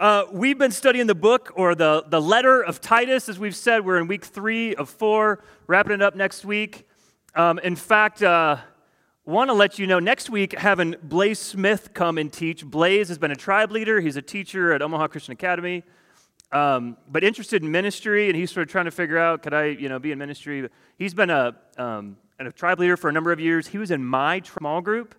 Uh, we've been studying the book or the, the letter of Titus, as we've said. We're in week three of four, wrapping it up next week. Um, in fact, uh, want to let you know next week, having Blaze Smith come and teach. Blaze has been a tribe leader, he's a teacher at Omaha Christian Academy, um, but interested in ministry, and he's sort of trying to figure out could I you know, be in ministry? He's been a, um, a tribe leader for a number of years. He was in my small group.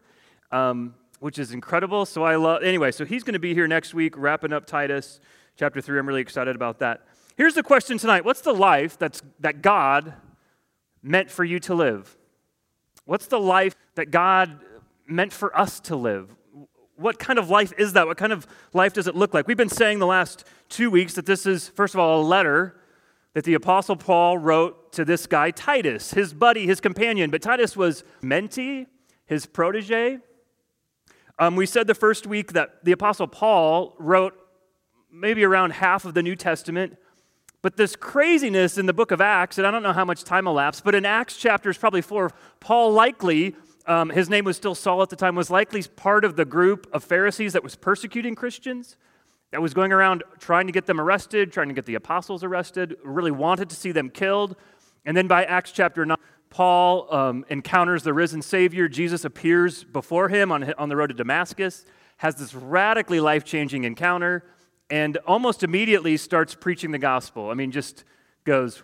Um, which is incredible. So I love, anyway, so he's going to be here next week, wrapping up Titus chapter 3. I'm really excited about that. Here's the question tonight What's the life that's, that God meant for you to live? What's the life that God meant for us to live? What kind of life is that? What kind of life does it look like? We've been saying the last two weeks that this is, first of all, a letter that the Apostle Paul wrote to this guy, Titus, his buddy, his companion. But Titus was mentee, his protege, um, we said the first week that the Apostle Paul wrote maybe around half of the New Testament. But this craziness in the book of Acts, and I don't know how much time elapsed, but in Acts chapters probably four, Paul likely, um, his name was still Saul at the time, was likely part of the group of Pharisees that was persecuting Christians, that was going around trying to get them arrested, trying to get the apostles arrested, really wanted to see them killed. And then by Acts chapter 9, Paul um, encounters the risen Savior. Jesus appears before him on, on the road to Damascus, has this radically life changing encounter, and almost immediately starts preaching the gospel. I mean, just goes,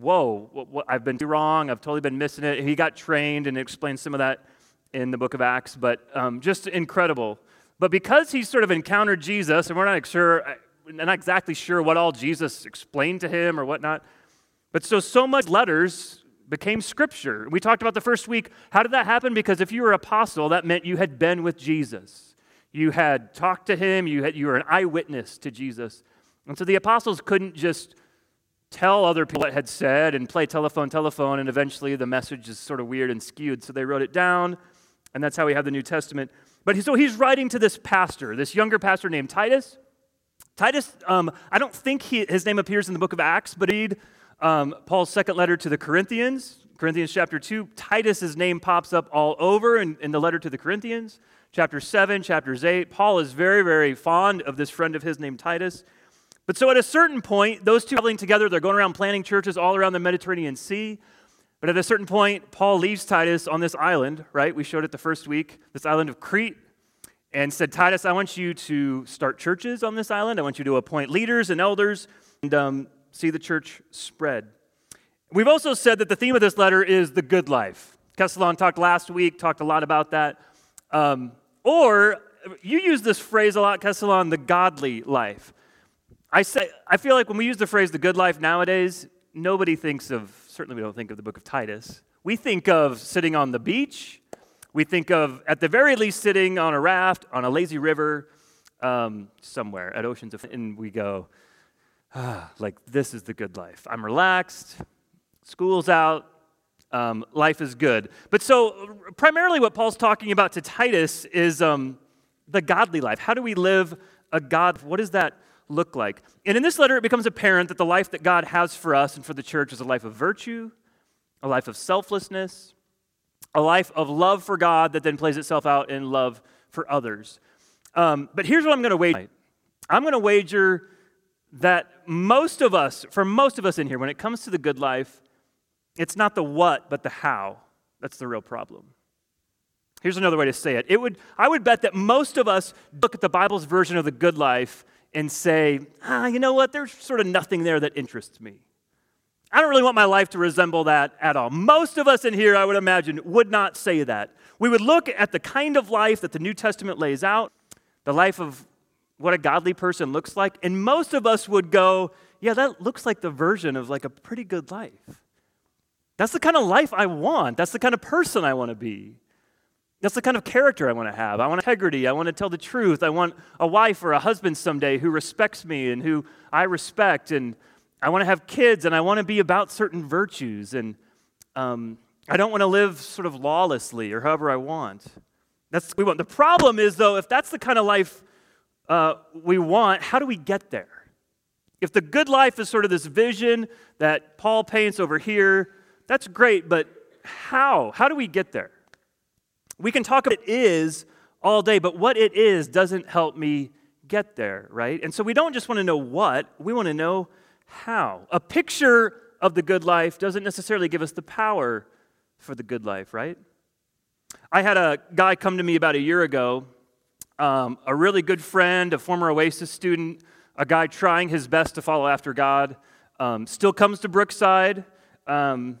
Whoa, what, what, I've been wrong. I've totally been missing it. He got trained and explains some of that in the book of Acts, but um, just incredible. But because he's sort of encountered Jesus, and we're not sure, not exactly sure what all Jesus explained to him or whatnot, but so so much letters became scripture. We talked about the first week. How did that happen? Because if you were apostle, that meant you had been with Jesus. You had talked to him, you, had, you were an eyewitness to Jesus. And so the apostles couldn't just tell other people what had said and play telephone, telephone, and eventually the message is sort of weird and skewed. So they wrote it down, and that's how we have the New Testament. But so he's writing to this pastor, this younger pastor named Titus. Titus, um, I don't think he, his name appears in the book of Acts, but read um, Paul's second letter to the Corinthians, Corinthians chapter 2. Titus's name pops up all over in, in the letter to the Corinthians. Chapter 7, chapters 8. Paul is very, very fond of this friend of his named Titus. But so at a certain point, those two traveling together, they're going around planting churches all around the Mediterranean Sea. But at a certain point, Paul leaves Titus on this island, right? We showed it the first week, this island of Crete, and said, Titus, I want you to start churches on this island. I want you to appoint leaders and elders. And um, see the church spread. We've also said that the theme of this letter is the good life. Kesselon talked last week, talked a lot about that. Um, or you use this phrase a lot, Kesselon, the godly life. I say, I feel like when we use the phrase the good life nowadays, nobody thinks of, certainly we don't think of the book of Titus. We think of sitting on the beach. We think of, at the very least, sitting on a raft on a lazy river um, somewhere at Oceans of, and we go, ah, like this is the good life. I'm relaxed, school's out, um, life is good. But so, primarily, what Paul's talking about to Titus is um, the godly life. How do we live a God? What does that look like? And in this letter, it becomes apparent that the life that God has for us and for the church is a life of virtue, a life of selflessness, a life of love for God that then plays itself out in love for others. Um, but here's what I'm going to wager I'm going to wager that most of us, for most of us in here, when it comes to the good life, it's not the what, but the how. That's the real problem. Here's another way to say it. it would, I would bet that most of us look at the Bible's version of the good life and say, ah, you know what, there's sort of nothing there that interests me. I don't really want my life to resemble that at all. Most of us in here, I would imagine, would not say that. We would look at the kind of life that the New Testament lays out, the life of what a godly person looks like. And most of us would go, yeah, that looks like the version of like a pretty good life. That's the kind of life I want. That's the kind of person I want to be. That's the kind of character I want to have. I want integrity. I want to tell the truth. I want a wife or a husband someday who respects me and who I respect. And I want to have kids and I want to be about certain virtues. And um, I don't want to live sort of lawlessly or however I want. That's we want. The problem is, though, if that's the kind of life uh, we want, how do we get there? If the good life is sort of this vision that Paul paints over here, that's great, but how? How do we get there? We can talk about it is all day, but what it is doesn't help me get there, right? And so we don't just want to know what, we want to know how. A picture of the good life doesn't necessarily give us the power for the good life, right? I had a guy come to me about a year ago, um, a really good friend, a former Oasis student, a guy trying his best to follow after God, um, still comes to Brookside, um,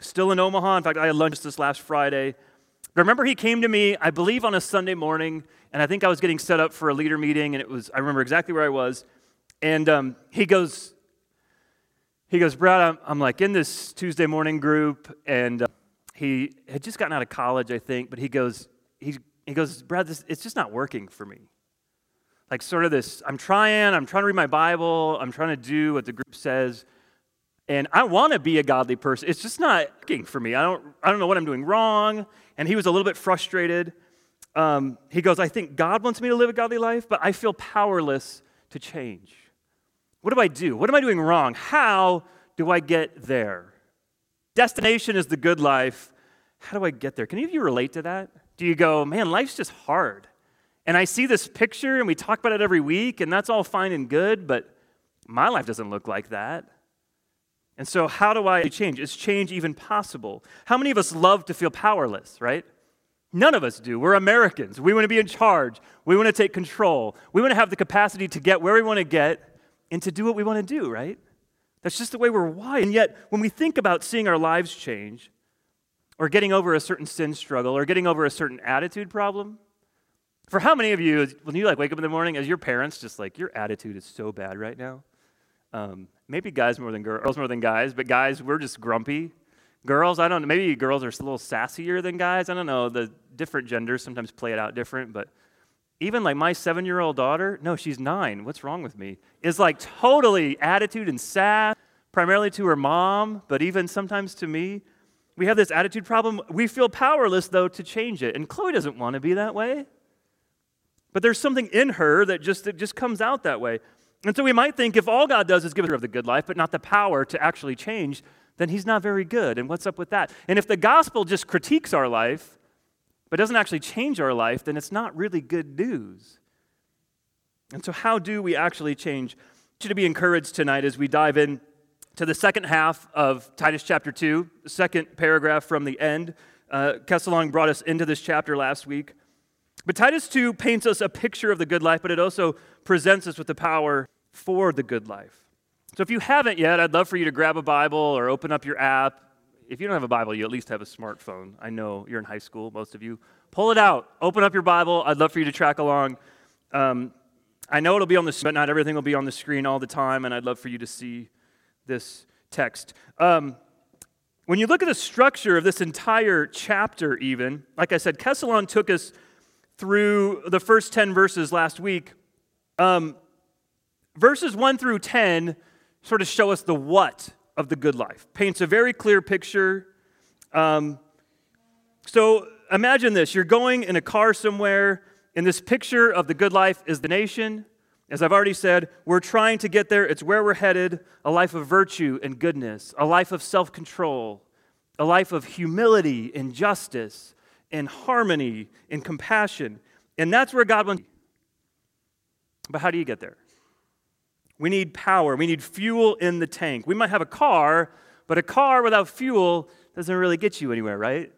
still in Omaha. In fact, I had lunch this last Friday. But remember, he came to me, I believe, on a Sunday morning, and I think I was getting set up for a leader meeting, and it was, I remember exactly where I was. And um, he goes, he goes, Brad, I'm, I'm, like in this Tuesday morning group, and uh, he had just gotten out of college, I think, but he goes, he, he goes, Brad, this, it's just not working for me. Like sort of this, I'm trying, I'm trying to read my Bible, I'm trying to do what the group says, and I want to be a godly person. It's just not working for me. I don't, I don't know what I'm doing wrong. And he was a little bit frustrated. Um, he goes, I think God wants me to live a godly life, but I feel powerless to change. What do I do? What am I doing wrong? How do I get there? Destination is the good life. How do I get there? Can any of you relate to that? Do you go, man, life's just hard? And I see this picture and we talk about it every week, and that's all fine and good, but my life doesn't look like that. And so, how do I change? Is change even possible? How many of us love to feel powerless, right? None of us do. We're Americans. We want to be in charge. We want to take control. We want to have the capacity to get where we want to get and to do what we want to do, right? That's just the way we're wired. And yet, when we think about seeing our lives change, or getting over a certain sin struggle, or getting over a certain attitude problem, for how many of you, when you like wake up in the morning, as your parents, just like your attitude is so bad right now? Um, maybe guys more than girls, girls more than guys, but guys, we're just grumpy. Girls, I don't know, maybe girls are a little sassier than guys. I don't know. The different genders sometimes play it out different, but even like my seven year old daughter, no, she's nine. What's wrong with me? Is like totally attitude and sass, primarily to her mom, but even sometimes to me. We have this attitude problem. We feel powerless, though, to change it. And Chloe doesn't want to be that way. But there's something in her that just, that just comes out that way. And so we might think if all God does is give her the good life, but not the power to actually change, then he's not very good. And what's up with that? And if the gospel just critiques our life, but doesn't actually change our life, then it's not really good news. And so, how do we actually change? I want you to be encouraged tonight as we dive in to the second half of Titus chapter 2, second paragraph from the end. Uh, Kesselon brought us into this chapter last week. But Titus 2 paints us a picture of the good life, but it also presents us with the power for the good life. So if you haven't yet, I'd love for you to grab a Bible or open up your app if you don't have a Bible, you at least have a smartphone. I know you're in high school, most of you. Pull it out, open up your Bible. I'd love for you to track along. Um, I know it'll be on the but not everything will be on the screen all the time, and I'd love for you to see this text. Um, when you look at the structure of this entire chapter, even, like I said, Kesselon took us through the first 10 verses last week. Um, verses 1 through 10 sort of show us the what of the good life. Paints a very clear picture. Um, so imagine this you're going in a car somewhere, and this picture of the good life is the nation. As I've already said, we're trying to get there. It's where we're headed a life of virtue and goodness, a life of self control, a life of humility and justice and harmony and compassion. And that's where God wants. But how do you get there? We need power. We need fuel in the tank. We might have a car, but a car without fuel doesn't really get you anywhere, right?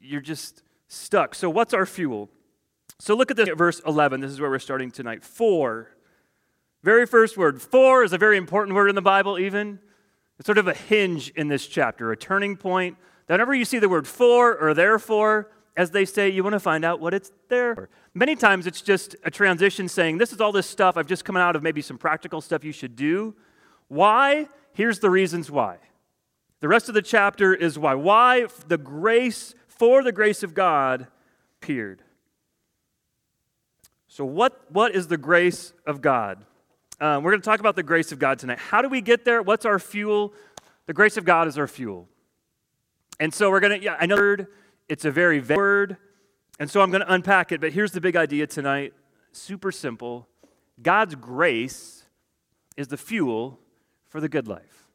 You're just stuck. So, what's our fuel? So, look at this verse 11. This is where we're starting tonight. For. Very first word. For is a very important word in the Bible, even. It's sort of a hinge in this chapter, a turning point. Whenever you see the word for or therefore, as they say, you want to find out what it's there for. Many times it's just a transition saying, This is all this stuff. I've just come out of maybe some practical stuff you should do. Why? Here's the reasons why. The rest of the chapter is why. Why the grace, for the grace of God, appeared. So, what, what is the grace of God? Um, we're going to talk about the grace of God tonight. How do we get there? What's our fuel? The grace of God is our fuel. And so we're going to, yeah, I know it's a very vague word, and so I'm going to unpack it, but here's the big idea tonight super simple. God's grace is the fuel for the good life.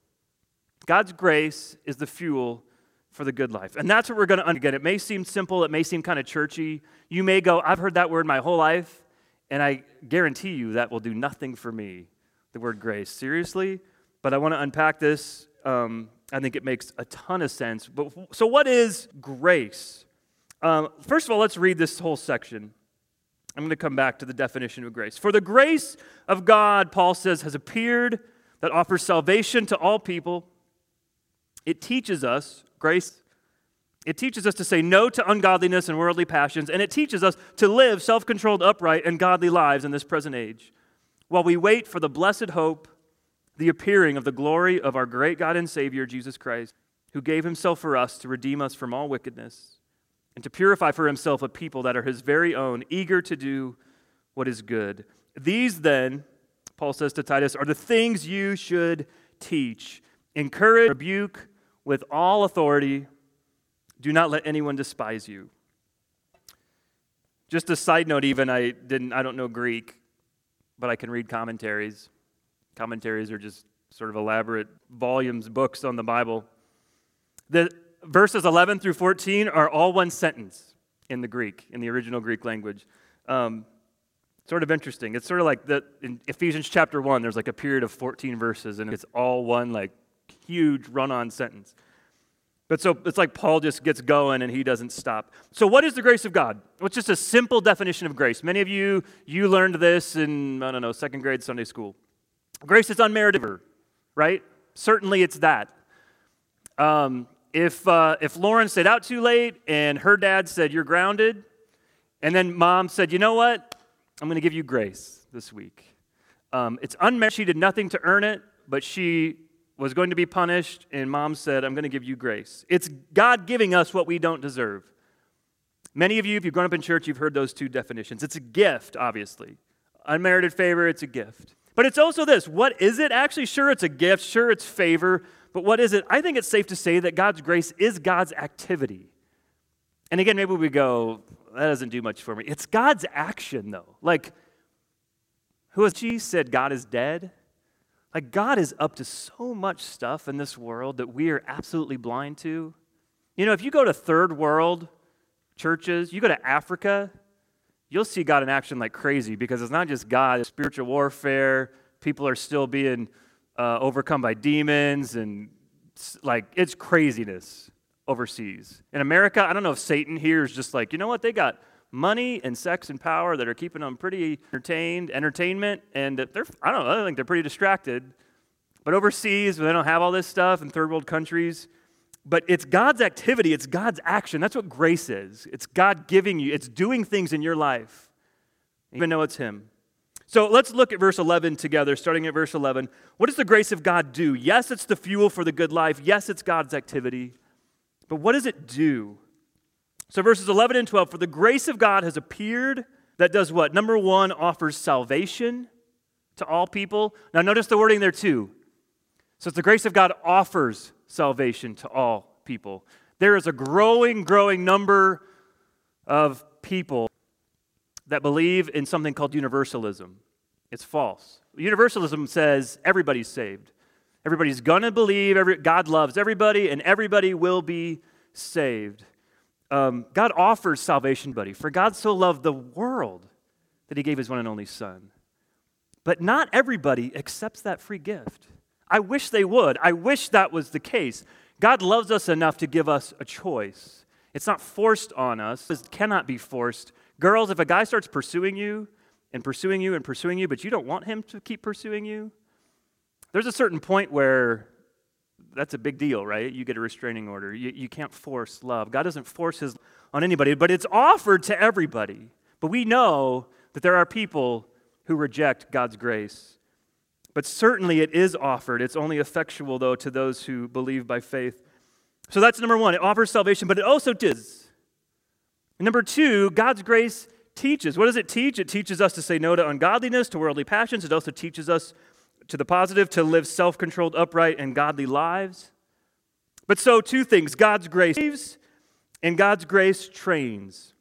God's grace is the fuel for the good life. And that's what we're going to again. It may seem simple, it may seem kind of churchy. You may go, I've heard that word my whole life, And I guarantee you that will do nothing for me, the word grace. Seriously? But I want to unpack this. Um, I think it makes a ton of sense. But so, what is grace? Um, first of all, let's read this whole section. I'm going to come back to the definition of grace. For the grace of God, Paul says, has appeared that offers salvation to all people. It teaches us, grace, it teaches us to say no to ungodliness and worldly passions, and it teaches us to live self controlled, upright, and godly lives in this present age while we wait for the blessed hope, the appearing of the glory of our great God and Savior, Jesus Christ, who gave himself for us to redeem us from all wickedness and to purify for himself a people that are his very own, eager to do what is good. These then, Paul says to Titus, are the things you should teach. Encourage, rebuke with all authority. Do not let anyone despise you. Just a side note, even I didn't I don't know Greek, but I can read commentaries. Commentaries are just sort of elaborate volumes, books on the Bible. The verses 11 through 14 are all one sentence in the Greek, in the original Greek language. Um, sort of interesting. It's sort of like the, in Ephesians chapter 1, there's like a period of 14 verses, and it's all one like huge run on sentence. But so it's like Paul just gets going and he doesn't stop. So, what is the grace of God? What's just a simple definition of grace? Many of you, you learned this in, I don't know, second grade Sunday school. Grace is unmerited, right? Certainly it's that. Um, if, uh, if Lauren stayed out too late and her dad said, You're grounded, and then mom said, You know what? I'm going to give you grace this week. Um, it's unmerited. She did nothing to earn it, but she was going to be punished, and mom said, I'm going to give you grace. It's God giving us what we don't deserve. Many of you, if you've grown up in church, you've heard those two definitions. It's a gift, obviously. Unmerited favor, it's a gift. But it's also this what is it? Actually, sure, it's a gift, sure, it's favor, but what is it? I think it's safe to say that God's grace is God's activity. And again, maybe we go, that doesn't do much for me. It's God's action, though. Like, Nietzsche said God is dead? Like, God is up to so much stuff in this world that we are absolutely blind to. You know, if you go to third world churches, you go to Africa, you'll see God in action like crazy because it's not just God, it's spiritual warfare. People are still being uh, overcome by demons, and like, it's craziness overseas. In America, I don't know if Satan here is just like, you know what, they got money and sex and power that are keeping them pretty entertained, entertainment, and that they're, I don't know, I think they're pretty distracted. But overseas, they don't have all this stuff in third world countries, but it's God's activity, it's God's action. That's what grace is. It's God giving you, it's doing things in your life, even though it's Him. So let's look at verse 11 together, starting at verse 11. What does the grace of God do? Yes, it's the fuel for the good life. Yes, it's God's activity. But what does it do? So, verses 11 and 12 For the grace of God has appeared that does what? Number one, offers salvation to all people. Now, notice the wording there too. So, it's the grace of God offers salvation to all people. There is a growing, growing number of people that believe in something called universalism. It's false. Universalism says everybody's saved. Everybody's going to believe, every, God loves everybody, and everybody will be saved um, God offers salvation, buddy. For God so loved the world that he gave his one and only Son. But not everybody accepts that free gift. I wish they would. I wish that was the case. God loves us enough to give us a choice. It's not forced on us, it cannot be forced. Girls, if a guy starts pursuing you and pursuing you and pursuing you, but you don't want him to keep pursuing you, there's a certain point where that's a big deal, right? You get a restraining order. You, you can't force love. God doesn't force his on anybody, but it's offered to everybody. But we know that there are people who reject God's grace. But certainly it is offered. It's only effectual, though, to those who believe by faith. So that's number one. It offers salvation, but it also does. Number two, God's grace teaches. What does it teach? It teaches us to say no to ungodliness, to worldly passions. It also teaches us to the positive, to live self controlled, upright, and godly lives. But so, two things God's grace saves, and God's grace trains.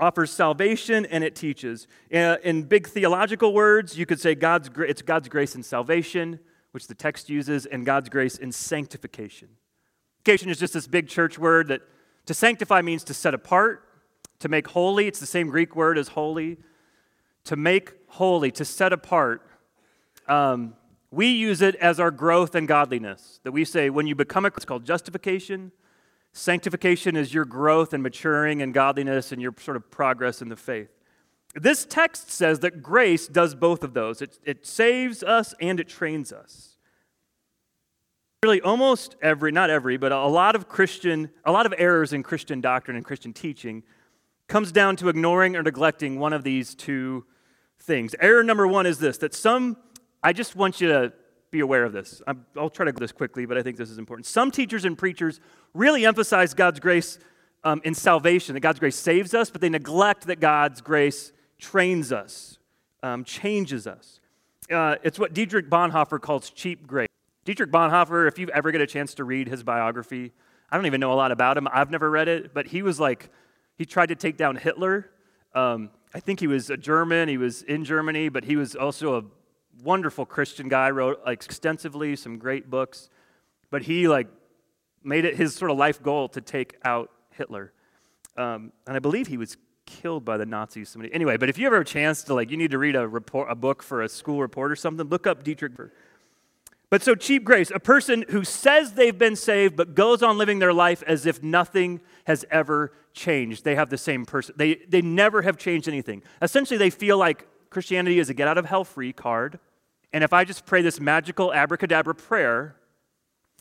Offers salvation and it teaches. In big theological words, you could say God's, it's God's grace in salvation, which the text uses, and God's grace in sanctification. Sanctification is just this big church word that to sanctify means to set apart, to make holy. It's the same Greek word as holy. to make holy, to set apart, um, we use it as our growth and godliness. That we say when you become a, it's called justification. Sanctification is your growth and maturing and godliness and your sort of progress in the faith. This text says that grace does both of those. It, it saves us and it trains us. Really, almost every, not every, but a lot of Christian, a lot of errors in Christian doctrine and Christian teaching comes down to ignoring or neglecting one of these two things. Error number one is this that some, I just want you to be aware of this. i will try to go this quickly, but I think this is important. Some teachers and preachers really emphasize God's grace um, in salvation, that God's grace saves us, but they neglect that God's grace trains us, um, changes us. Uh, it's what Dietrich Bonhoeffer calls cheap grace. Dietrich Bonhoeffer, if you ever get a chance to read his biography, I don't even know a lot about him. I've never read it, but he was like, he tried to take down Hitler. Um, I think he was a German. He was in Germany, but he was also a wonderful Christian guy. Wrote like extensively some great books, but he like made it his sort of life goal to take out Hitler. Um, and I believe he was killed by the Nazis. Somebody anyway. But if you ever have a chance to like, you need to read a report, a book for a school report or something. Look up Dietrich. But so cheap grace, a person who says they've been saved but goes on living their life as if nothing has ever changed. They have the same person. They, they never have changed anything. Essentially, they feel like Christianity is a get out of hell free card. And if I just pray this magical abracadabra prayer,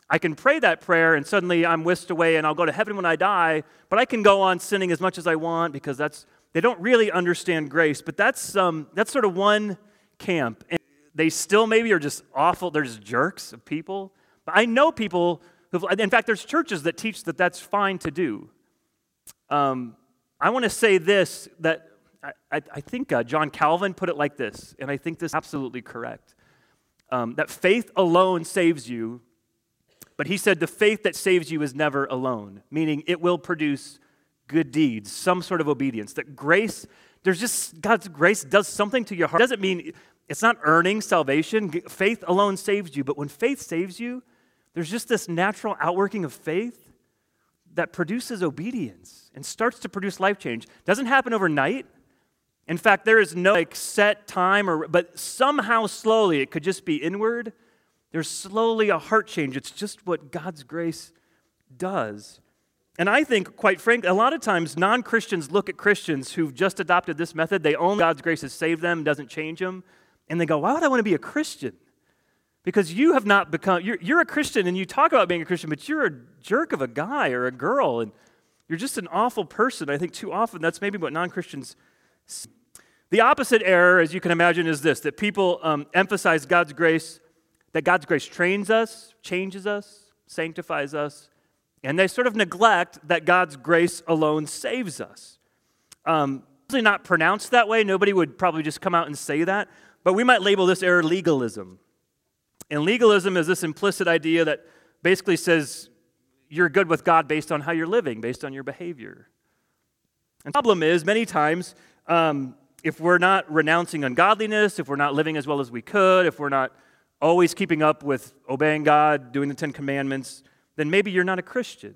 I can pray that prayer and suddenly I'm whisked away and I'll go to heaven when I die, but I can go on sinning as much as I want because that's they don't really understand grace. But that's um, that's sort of one camp. And they still maybe are just awful, they're just jerks of people. But I know people who in fact there's churches that teach that that's fine to do. Um, I want to say this that I, I think uh, John Calvin put it like this, and I think this is absolutely correct. Um, that faith alone saves you, but he said the faith that saves you is never alone, meaning it will produce good deeds, some sort of obedience. That grace, there's just God's grace does something to your heart. It doesn't mean it's not earning salvation. Faith alone saves you, but when faith saves you, there's just this natural outworking of faith that produces obedience and starts to produce life change. Doesn't happen overnight. In fact, there is no like set time or but somehow slowly it could just be inward. There's slowly a heart change. It's just what God's grace does. And I think, quite frankly, a lot of times non Christians look at Christians who've just adopted this method. They own God's grace has saved them, doesn't change them. And they go, Why would I want to be a Christian? Because you have not become, you're, you're a Christian and you talk about being a Christian, but you're a jerk of a guy or a girl. And you're just an awful person. I think too often that's maybe what non Christians the opposite error, as you can imagine, is this that people um, emphasize God's grace, that God's grace trains us, changes us, sanctifies us, and they sort of neglect that God's grace alone saves us. Um, not pronounced that way. Nobody would probably just come out and say that, but we might label this error legalism. And legalism is this implicit idea that basically says you're good with God based on how you're living, based on your behavior. And the problem is, many times, um, if we're not renouncing ungodliness, if we're not living as well as we could, if we're not always keeping up with obeying God, doing the Ten Commandments, then maybe you're not a Christian.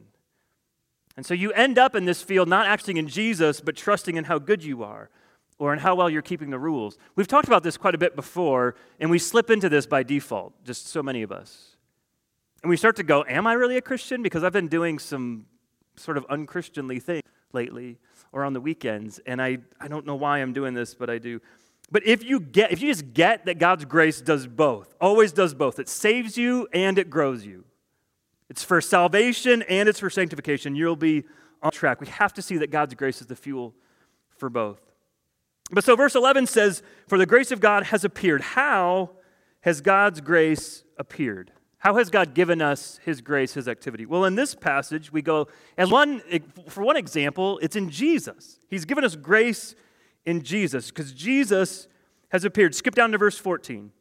And so you end up in this field not acting in Jesus, but trusting in how good you are or in how well you're keeping the rules. We've talked about this quite a bit before, and we slip into this by default, just so many of us. And we start to go, Am I really a Christian? Because I've been doing some sort of unchristianly things lately or on the weekends, and I, I don't know why I'm doing this, but I do. But if you get, if you just get that God's grace does both, always does both, it saves you and it grows you. It's for salvation and it's for sanctification. You'll be on track. We have to see that God's grace is the fuel for both. But so verse 11 says, For the grace of God has appeared. How has God's grace appeared? How has God given us His grace, His activity? Well, in this passage, we go, and one, for one example, it's in Jesus. He's given us grace in Jesus because Jesus has appeared. Skip down to verse 14.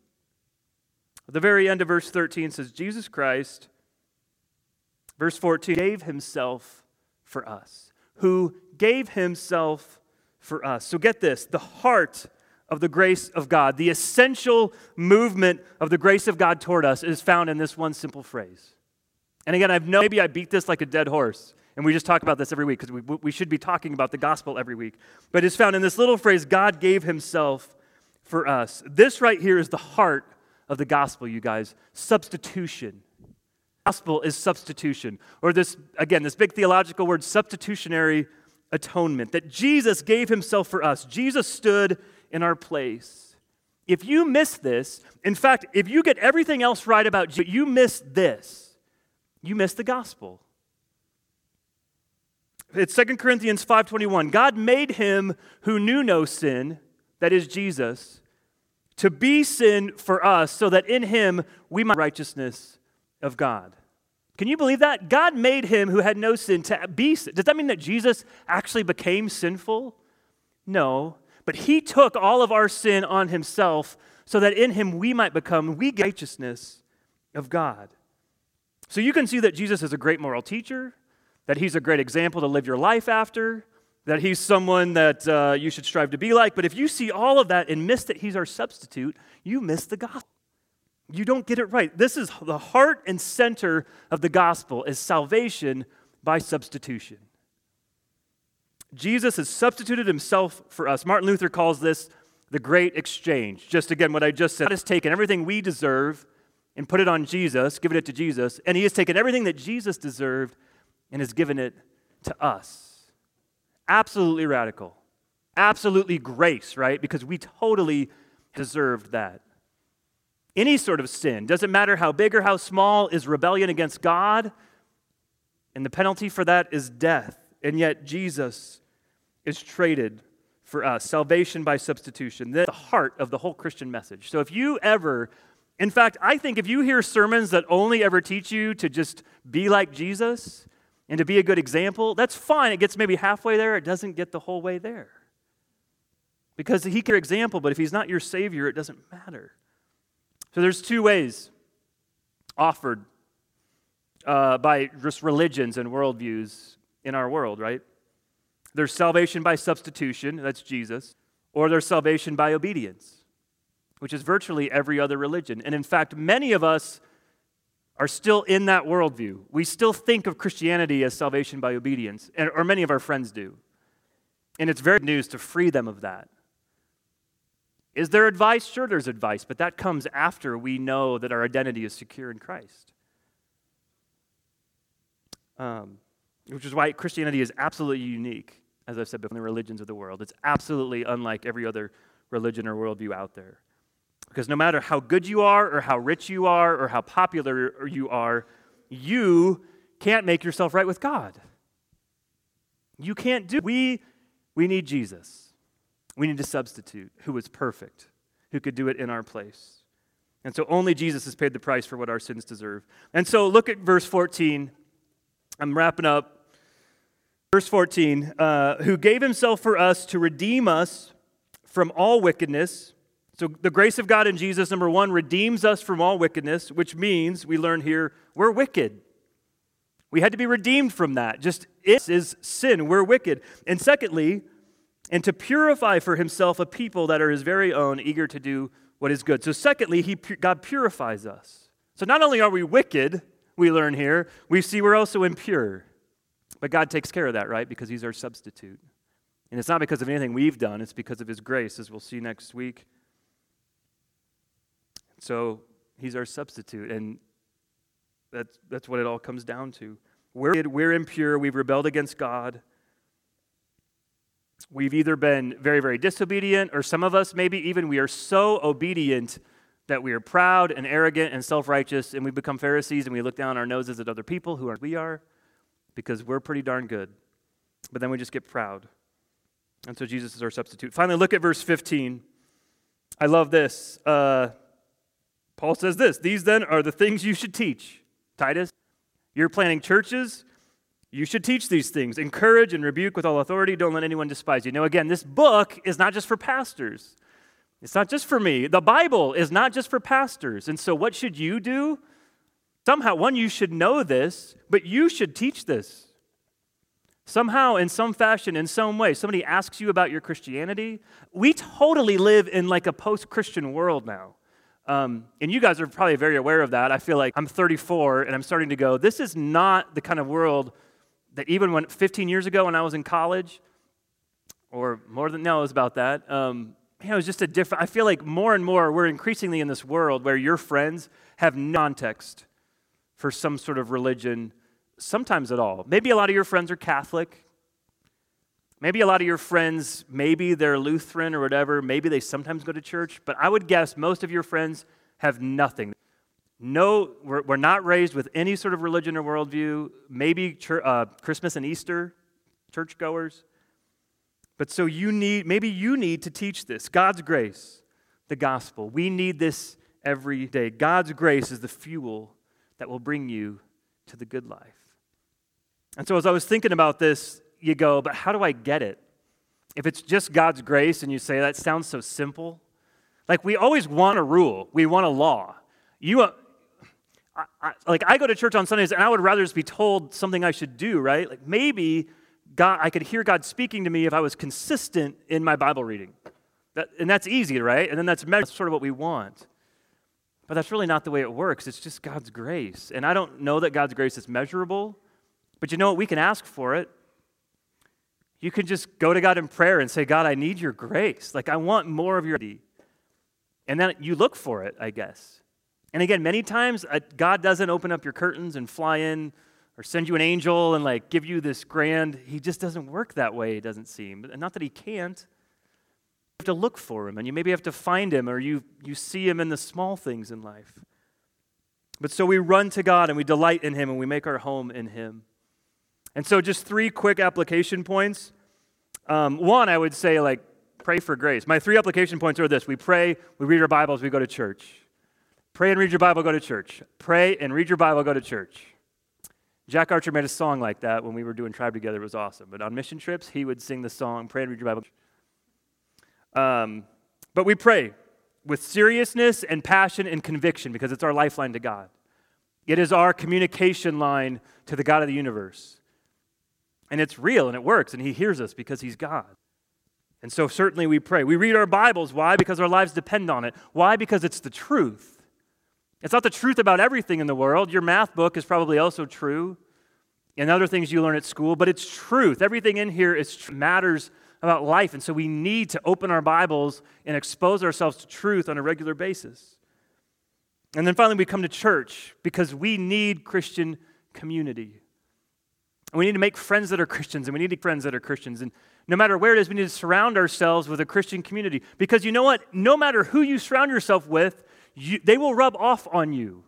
At the very end of verse 13 says, Jesus Christ, verse 14, gave Himself for us. Who gave Himself for us. So get this the heart of the grace of God, the essential movement of the grace of God toward us is found in this one simple phrase. And again, I've maybe I beat this like a dead horse, and we just talk about this every week because we, we should be talking about the gospel every week. But it's found in this little phrase God gave himself for us. This right here is the heart of the gospel, you guys substitution. Gospel is substitution. Or this, again, this big theological word, substitutionary atonement, that Jesus gave himself for us. Jesus stood in our place. If you miss this, in fact, if you get everything else right about Jesus, you miss this, you miss the gospel. It's 2 Corinthians 5:21. God made him who knew no sin, that is Jesus, to be sin for us so that in him we might righteousness of God. Can you believe that? God made him who had no sin to be sin. Does that mean that Jesus actually became sinful? No, but he took all of our sin on himself so that in him we might become we righteousness of God. So you can see that Jesus is a great moral teacher, that he's a great example to live your life after, that he's someone that uh, you should strive to be like. But if you see all of that and miss that he's our substitute, you miss the gospel. You don't get it right. This is the heart and center of the gospel is salvation by substitution. Jesus has substituted himself for us. Martin Luther calls this the great exchange. Just again, what I just said. God has taken everything we deserve and put it on Jesus, given it to Jesus, and he has taken everything that Jesus deserved and has given it to us. Absolutely radical. Absolutely grace, right? Because we totally deserved that. Any sort of sin, doesn't matter how big or how small, is rebellion against God, and the penalty for that is death. And yet, Jesus is traded for us salvation by substitution. That's the heart of the whole Christian message. So, if you ever, in fact, I think if you hear sermons that only ever teach you to just be like Jesus and to be a good example, that's fine. It gets maybe halfway there, it doesn't get the whole way there. Because he can example, but if he's not your Savior, it doesn't matter. So there's two ways offered uh, by just religions and worldviews in our world, right? There's salvation by substitution, that's Jesus, or there's salvation by obedience, which is virtually every other religion. And in fact, many of us are still in that worldview. We still think of Christianity as salvation by obedience, or many of our friends do. And it's very news to free them of that. Is there advice? Sure, there's advice, but that comes after we know that our identity is secure in Christ. Um, which is why Christianity is absolutely unique, as I've said before, in the religions of the world. It's absolutely unlike every other religion or worldview out there. Because no matter how good you are, or how rich you are, or how popular you are, you can't make yourself right with God. You can't do. We we need Jesus. We need a substitute who was perfect, who could do it in our place. And so only Jesus has paid the price for what our sins deserve. And so look at verse 14. I'm wrapping up. Verse 14, uh, who gave himself for us to redeem us from all wickedness. So the grace of God in Jesus, number one, redeems us from all wickedness, which means we learn here we're wicked. We had to be redeemed from that. Just it is sin. We're wicked. And secondly, and to purify for himself a people that are his very own, eager to do what is good. So, secondly, he, God purifies us. So, not only are we wicked, we learn here, we see we're also impure. But God takes care of that, right? Because he's our substitute. And it's not because of anything we've done, it's because of his grace, as we'll see next week. So, he's our substitute. And that's, that's what it all comes down to. We're, we're impure, we've rebelled against God. We've either been very, very disobedient, or some of us, maybe even we are so obedient that we are proud and arrogant and self righteous, and we become Pharisees and we look down our noses at other people who are we are because we're pretty darn good. But then we just get proud. And so Jesus is our substitute. Finally, look at verse 15. I love this. Uh, Paul says this These then are the things you should teach. Titus, you're planning churches, you should teach these things. Encourage and rebuke with all authority. Don't let anyone despise you. Now, again, this book is not just for pastors. It's not just for me. The Bible is not just for pastors. And so, what should you do? Somehow, one, you should know this, but you should teach this. Somehow, in some fashion, in some way, somebody asks you about your Christianity. We totally live in like a post Christian world now. Um, and you guys are probably very aware of that. I feel like I'm 34 and I'm starting to go, this is not the kind of world that even when 15 years ago when I was in college, or more than no, it was about that. Um, it was just a different, I feel like more and more we're increasingly in this world where your friends have no context for some sort of religion, sometimes at all. Maybe a lot of your friends are Catholic. Maybe a lot of your friends, maybe they're Lutheran or whatever. Maybe they sometimes go to church. But I would guess most of your friends have nothing. No, we're, we're not raised with any sort of religion or worldview. Maybe church, uh, Christmas and Easter, churchgoers. But so you need, maybe you need to teach this God's grace, the gospel. We need this every day. God's grace is the fuel that will bring you to the good life. And so as I was thinking about this, you go, but how do I get it? If it's just God's grace and you say, that sounds so simple. Like we always want a rule, we want a law. You, uh, I, I, like I go to church on Sundays and I would rather just be told something I should do, right? Like maybe God, I could hear God speaking to me if I was consistent in my Bible reading. That, and that's easy, right? And then that's, that's sort of what we want. But that's really not the way it works. It's just God's grace. And I don't know that God's grace is measurable, but you know what? We can ask for it. You can just go to God in prayer and say, God, I need your grace. Like, I want more of your. And then you look for it, I guess. And again, many times, uh, God doesn't open up your curtains and fly in or send you an angel and like give you this grand. He just doesn't work that way, it doesn't seem. And not that he can't. Have to look for him and you maybe have to find him or you, you see him in the small things in life. But so we run to God and we delight in him and we make our home in him. And so just three quick application points. Um, one, I would say like pray for grace. My three application points are this we pray, we read our Bibles, we go to church. Pray and read your Bible, go to church. Pray and read your Bible, go to church. Jack Archer made a song like that when we were doing Tribe together. It was awesome. But on mission trips, he would sing the song, Pray and Read Your Bible. Um, but we pray with seriousness and passion and conviction because it's our lifeline to God. It is our communication line to the God of the universe. And it's real and it works, and He hears us because He's God. And so, certainly, we pray. We read our Bibles. Why? Because our lives depend on it. Why? Because it's the truth. It's not the truth about everything in the world. Your math book is probably also true and other things you learn at school, but it's truth. Everything in here is tr- matters about life. And so we need to open our Bibles and expose ourselves to truth on a regular basis. And then finally, we come to church because we need Christian community. And we need to make friends that are Christians, and we need friends that are Christians. And no matter where it is, we need to surround ourselves with a Christian community. Because you know what? No matter who you surround yourself with, you, they will rub off on you.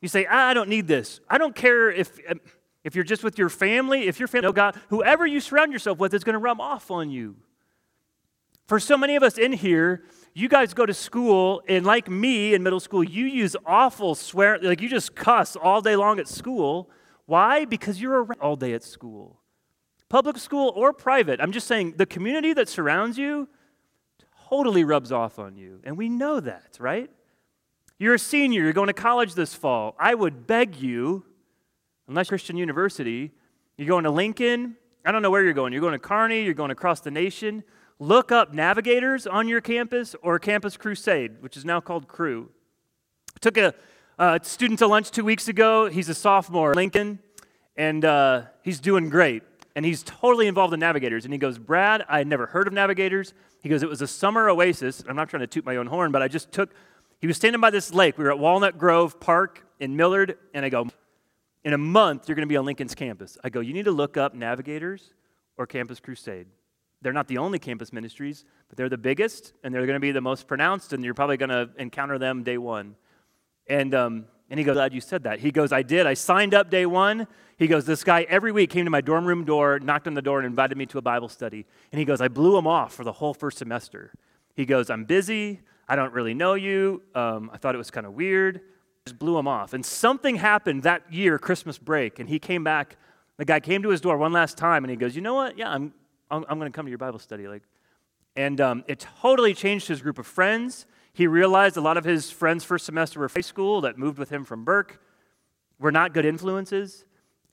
You say, ah, I don't need this. I don't care if, um, if you're just with your family, if your family, no God, whoever you surround yourself with is going to rub off on you. For so many of us in here, you guys go to school, and like me in middle school, you use awful swear, like you just cuss all day long at school. Why? Because you're around all day at school. Public school or private. I'm just saying the community that surrounds you totally rubs off on you. And we know that, right? You're a senior, you're going to college this fall. I would beg you, unless Christian University, you're going to Lincoln, I don't know where you're going. You're going to Kearney, you're going across the nation. Look up navigators on your campus or Campus Crusade, which is now called Cru. took a uh, student to lunch two weeks ago. He's a sophomore, Lincoln, and uh, he's doing great and he's totally involved in navigators. And he goes, Brad, I had never heard of navigators. He goes, it was a summer oasis. I'm not trying to toot my own horn, but I just took, he was standing by this lake. We were at Walnut Grove Park in Millard, and I go, in a month, you're going to be on Lincoln's campus. I go, you need to look up navigators or Campus Crusade. They're not the only campus ministries, but they're the biggest, and they're going to be the most pronounced, and you're probably going to encounter them day one. And um, and he goes, Glad you said that. He goes, I did. I signed up day one. He goes, This guy every week came to my dorm room door, knocked on the door, and invited me to a Bible study. And he goes, I blew him off for the whole first semester. He goes, I'm busy. I don't really know you. Um, I thought it was kind of weird. Just blew him off. And something happened that year, Christmas break, and he came back. The guy came to his door one last time, and he goes, You know what? Yeah, I'm, I'm, I'm going to come to your Bible study. Like, and um, it totally changed his group of friends. He realized a lot of his friends first semester were high school that moved with him from Burke were not good influences.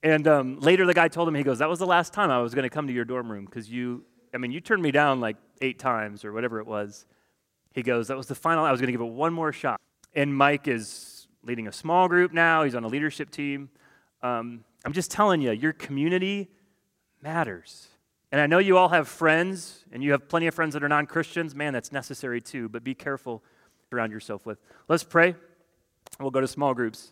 And um, later the guy told him, he goes, that was the last time I was going to come to your dorm room because you, I mean, you turned me down like eight times or whatever it was. He goes, that was the final, I was going to give it one more shot. And Mike is leading a small group now. He's on a leadership team. Um, I'm just telling you, your community matters. And I know you all have friends, and you have plenty of friends that are non Christians. Man, that's necessary too, but be careful around yourself with. Let's pray. We'll go to small groups.